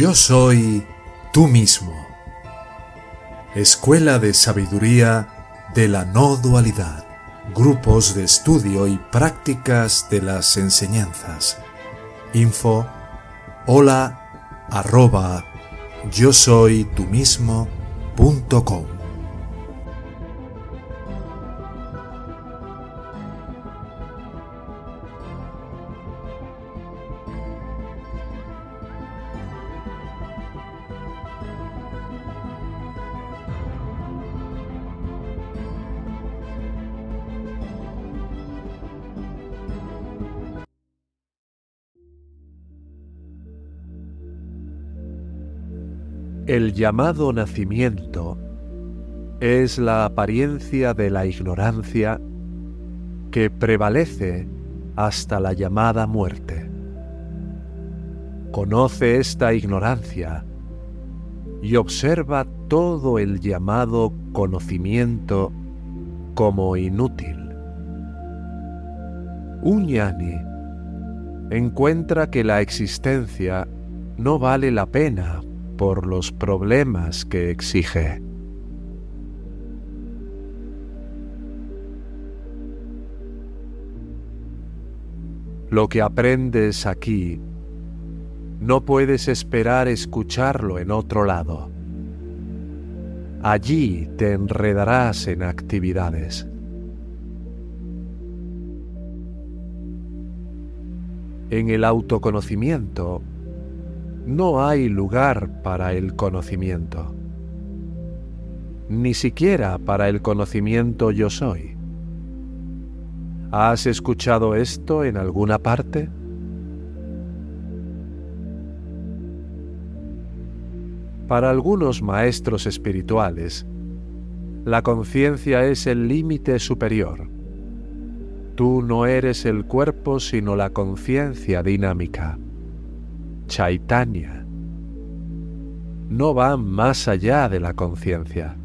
Yo soy tú mismo. Escuela de Sabiduría de la No Dualidad. Grupos de estudio y prácticas de las enseñanzas. Info hola arroba yo soy tú mismo com. El llamado nacimiento es la apariencia de la ignorancia que prevalece hasta la llamada muerte. Conoce esta ignorancia y observa todo el llamado conocimiento como inútil. Un yani encuentra que la existencia no vale la pena por los problemas que exige. Lo que aprendes aquí, no puedes esperar escucharlo en otro lado. Allí te enredarás en actividades. En el autoconocimiento, no hay lugar para el conocimiento, ni siquiera para el conocimiento yo soy. ¿Has escuchado esto en alguna parte? Para algunos maestros espirituales, la conciencia es el límite superior. Tú no eres el cuerpo sino la conciencia dinámica. Chaitanya no va más allá de la conciencia.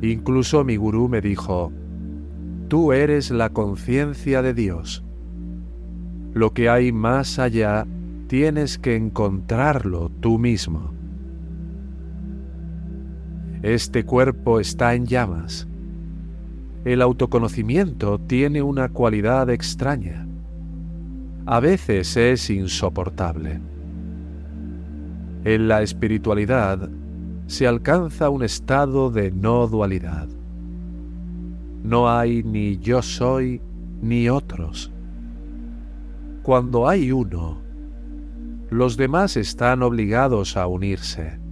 Incluso mi gurú me dijo, tú eres la conciencia de Dios. Lo que hay más allá tienes que encontrarlo tú mismo. Este cuerpo está en llamas. El autoconocimiento tiene una cualidad extraña a veces es insoportable. En la espiritualidad se alcanza un estado de no dualidad. No hay ni yo soy ni otros. Cuando hay uno, los demás están obligados a unirse.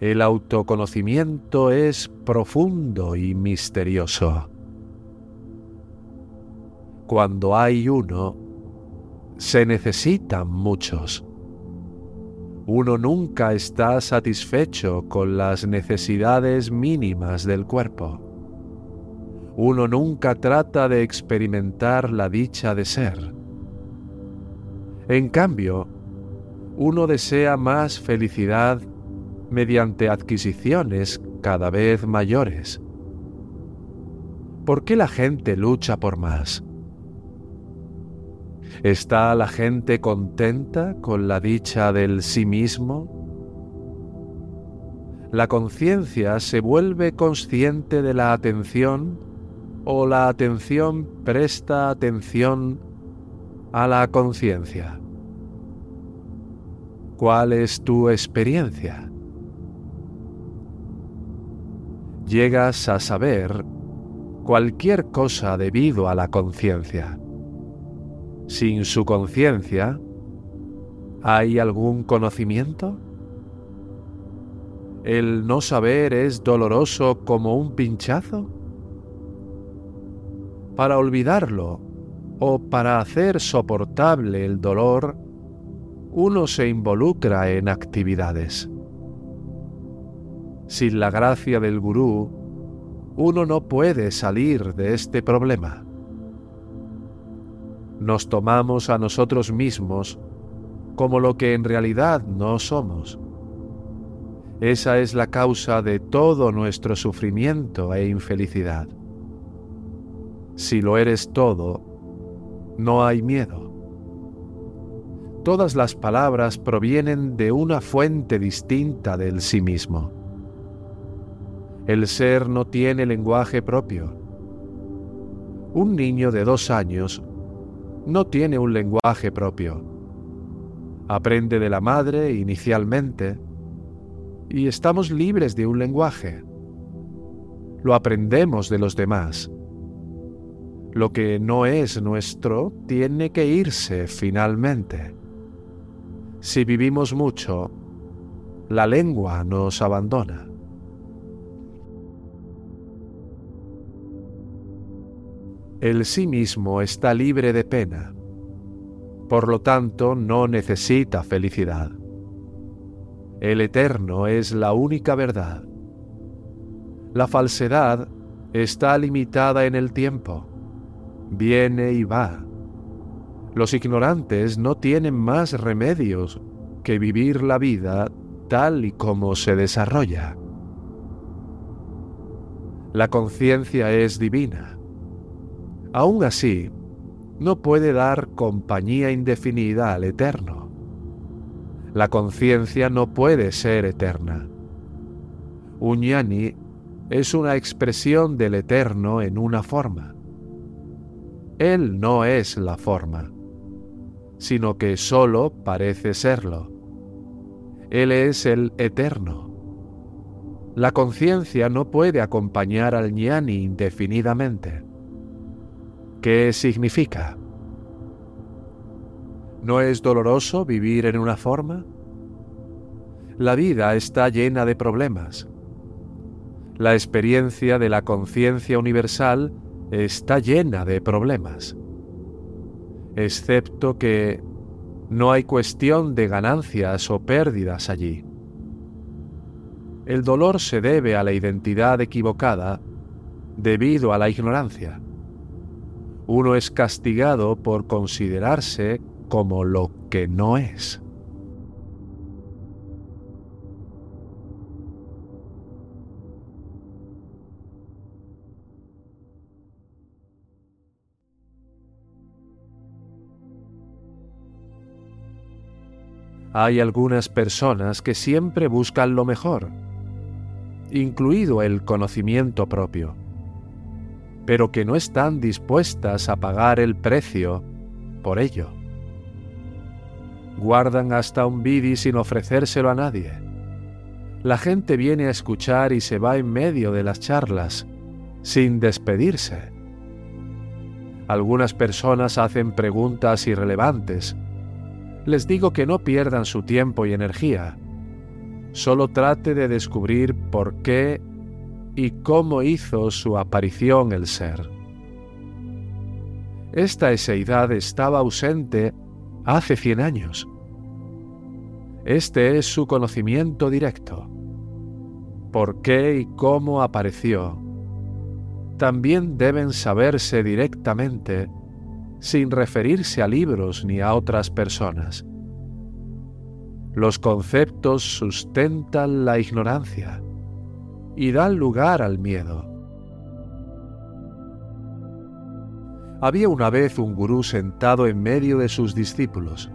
El autoconocimiento es profundo y misterioso. Cuando hay uno, se necesitan muchos. Uno nunca está satisfecho con las necesidades mínimas del cuerpo. Uno nunca trata de experimentar la dicha de ser. En cambio, uno desea más felicidad mediante adquisiciones cada vez mayores. ¿Por qué la gente lucha por más? ¿Está la gente contenta con la dicha del sí mismo? La conciencia se vuelve consciente de la atención o la atención presta atención a la conciencia. ¿Cuál es tu experiencia? Llegas a saber cualquier cosa debido a la conciencia. Sin su conciencia, ¿hay algún conocimiento? ¿El no saber es doloroso como un pinchazo? Para olvidarlo o para hacer soportable el dolor, uno se involucra en actividades. Sin la gracia del gurú, uno no puede salir de este problema. Nos tomamos a nosotros mismos como lo que en realidad no somos. Esa es la causa de todo nuestro sufrimiento e infelicidad. si lo eres todo, no hay miedo. Todas las palabras provienen de una fuente distinta del sí mismo. El ser no tiene lenguaje propio. Un niño de dos años no tiene un lenguaje propio. Aprende de la madre inicialmente y estamos libres de un lenguaje. Lo aprendemos de los demás. Lo que no es nuestro tiene que irse finalmente. Si vivimos mucho, la lengua nos abandona. El sí mismo está libre de pena, por lo tanto no necesita felicidad. El eterno es la única verdad. La falsedad está limitada en el tiempo, viene y va. Los ignorantes no tienen más remedios que vivir la vida tal y como se desarrolla. La conciencia es divina. Aún así, no puede dar compañía indefinida al eterno. La conciencia no puede ser eterna. Uñani es una expresión del eterno en una forma. Él no es la forma, sino que sólo parece serlo. Él es el eterno. La conciencia no puede acompañar al ñani indefinidamente. ¿Qué significa? ¿No es doloroso vivir en una forma? La vida está llena de problemas. La experiencia de la conciencia universal está llena de problemas. Excepto que no hay cuestión de ganancias o pérdidas allí. El dolor se debe a la identidad equivocada debido a la ignorancia. Uno es castigado por considerarse como lo que no es. Hay algunas personas que siempre buscan lo mejor, incluido el conocimiento propio, pero que no están dispuestas a pagar el precio por ello guardan hasta un bidi sin ofrecérselo a nadie. La gente viene a escuchar y se va en medio de las charlas, sin despedirse. Algunas personas hacen preguntas irrelevantes. Les digo que no pierdan su tiempo y energía. Solo trate de descubrir por qué y cómo hizo su aparición el ser. Esta eseidad estaba ausente hace cien años. Este es su conocimiento directo. ¿Por qué y cómo apareció? También deben saberse directamente, sin referirse a libros ni a otras personas. Los conceptos sustentan la ignorancia y dan lugar al miedo. Había una vez un gurú sentado en medio de sus discípulos.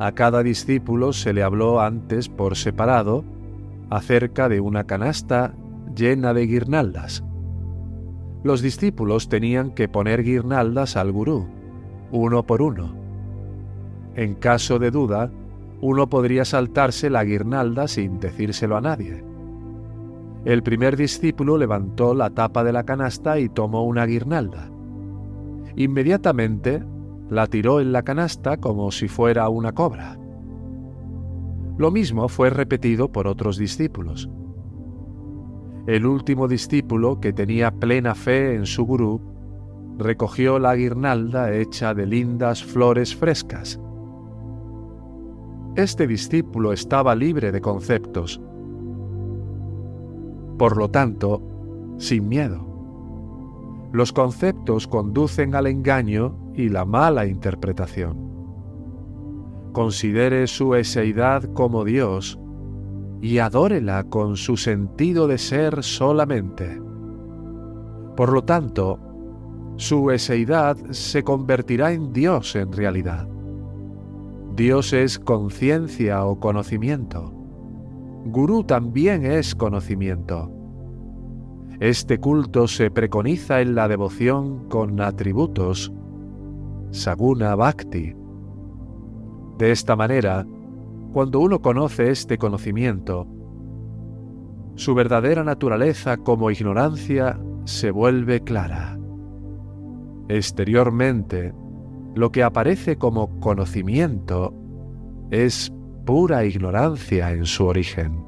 A cada discípulo se le habló antes por separado acerca de una canasta llena de guirnaldas. Los discípulos tenían que poner guirnaldas al gurú, uno por uno. En caso de duda, uno podría saltarse la guirnalda sin decírselo a nadie. El primer discípulo levantó la tapa de la canasta y tomó una guirnalda. Inmediatamente la tiró en la canasta como si fuera una cobra. Lo mismo fue repetido por otros discípulos. El último discípulo, que tenía plena fe en su gurú, recogió la guirnalda hecha de lindas flores frescas. Este discípulo estaba libre de conceptos, por lo tanto, sin miedo. Los conceptos conducen al engaño y la mala interpretación. Considere su eseidad como Dios y adórela con su sentido de ser solamente. Por lo tanto, su eseidad se convertirá en Dios en realidad. Dios es conciencia o conocimiento. Gurú también es conocimiento. Este culto se preconiza en la devoción con atributos Saguna Bhakti. De esta manera, cuando uno conoce este conocimiento, su verdadera naturaleza como ignorancia se vuelve clara. Exteriormente, lo que aparece como conocimiento es pura ignorancia en su origen.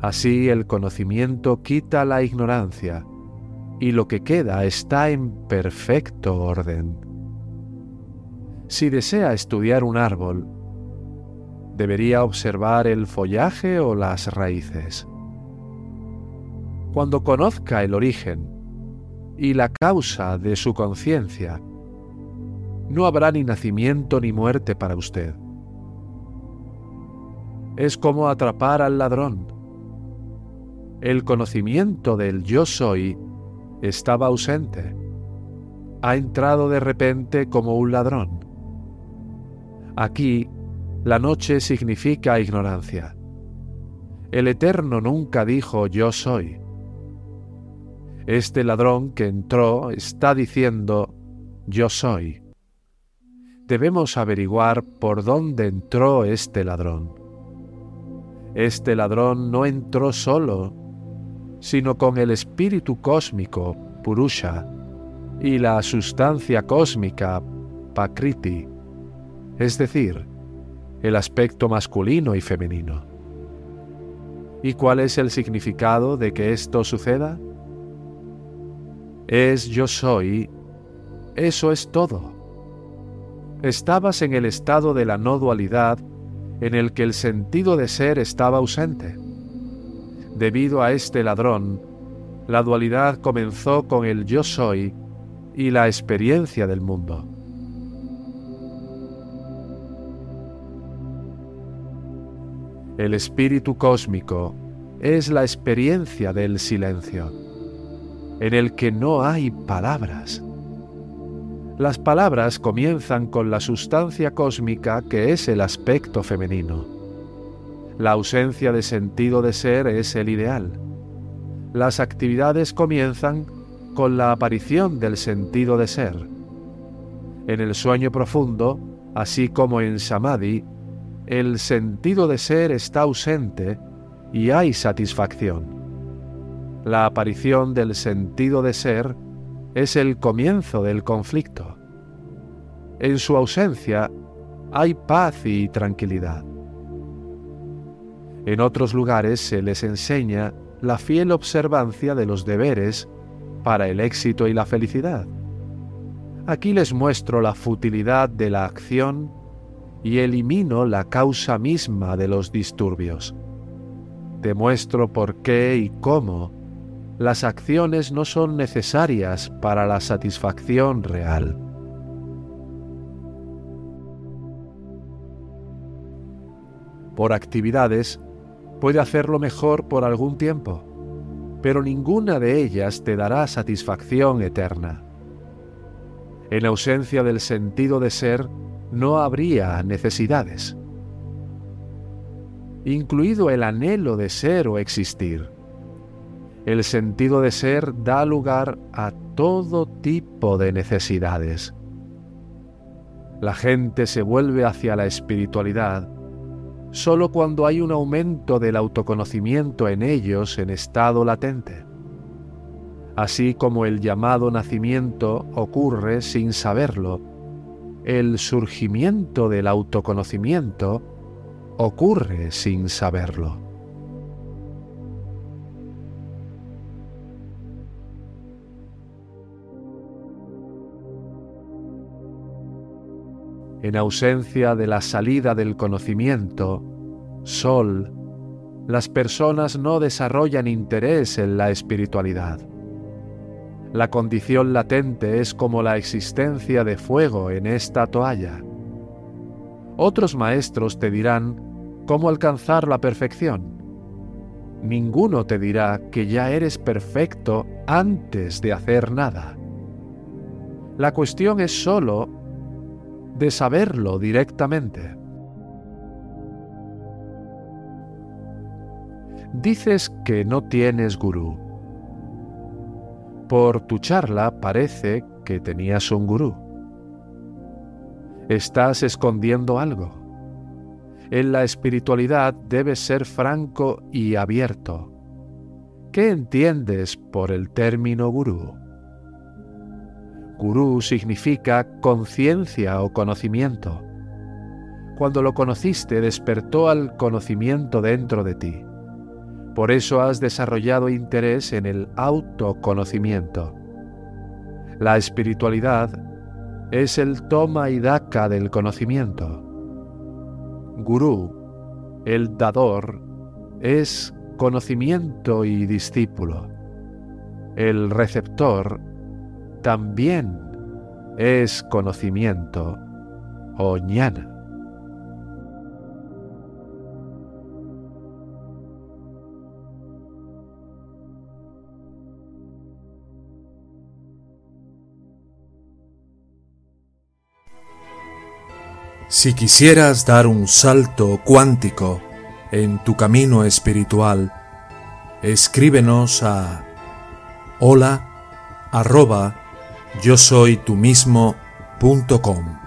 Así el conocimiento quita la ignorancia y lo que queda está en perfecto orden. Si desea estudiar un árbol, debería observar el follaje o las raíces. Cuando conozca el origen y la causa de su conciencia, no habrá ni nacimiento ni muerte para usted. Es como atrapar al ladrón. El conocimiento del yo soy estaba ausente. Ha entrado de repente como un ladrón. Aquí, la noche significa ignorancia. El Eterno nunca dijo yo soy. Este ladrón que entró está diciendo yo soy. Debemos averiguar por dónde entró este ladrón. Este ladrón no entró solo, sino con el espíritu cósmico, Purusha, y la sustancia cósmica, Pakriti es decir, el aspecto masculino y femenino. ¿Y cuál es el significado de que esto suceda? Es yo soy, eso es todo. Estabas en el estado de la no dualidad en el que el sentido de ser estaba ausente. Debido a este ladrón, la dualidad comenzó con el yo soy y la experiencia del mundo. El espíritu cósmico es la experiencia del silencio, en el que no hay palabras. Las palabras comienzan con la sustancia cósmica que es el aspecto femenino. La ausencia de sentido de ser es el ideal. Las actividades comienzan con la aparición del sentido de ser. En el sueño profundo, así como en Samadhi, el sentido de ser está ausente y hay satisfacción. La aparición del sentido de ser es el comienzo del conflicto. En su ausencia hay paz y tranquilidad. En otros lugares se les enseña la fiel observancia de los deberes para el éxito y la felicidad. Aquí les muestro la futilidad de la acción y elimino la causa misma de los disturbios. Demuestro por qué y cómo las acciones no son necesarias para la satisfacción real. Por actividades, puede hacerlo mejor por algún tiempo, pero ninguna de ellas te dará satisfacción eterna. En ausencia del sentido de ser, no habría necesidades, incluido el anhelo de ser o existir. El sentido de ser da lugar a todo tipo de necesidades. La gente se vuelve hacia la espiritualidad solo cuando hay un aumento del autoconocimiento en ellos en estado latente. Así como el llamado nacimiento ocurre sin saberlo, el surgimiento del autoconocimiento ocurre sin saberlo. En ausencia de la salida del conocimiento, sol, las personas no desarrollan interés en la espiritualidad. La condición latente es como la existencia de fuego en esta toalla. Otros maestros te dirán cómo alcanzar la perfección. Ninguno te dirá que ya eres perfecto antes de hacer nada. La cuestión es sólo de saberlo directamente. Dices que no tienes gurú. Por tu charla parece que tenías un gurú. Estás escondiendo algo. En la espiritualidad debes ser franco y abierto. ¿Qué entiendes por el término gurú? Gurú significa conciencia o conocimiento. Cuando lo conociste despertó al conocimiento dentro de ti. Por eso has desarrollado interés en el autoconocimiento. La espiritualidad es el toma y daca del conocimiento. Gurú, el dador, es conocimiento y discípulo. El receptor también es conocimiento o. Si quisieras dar un salto cuántico en tu camino espiritual, escríbenos a hola arroba yo soy tú mismo.com.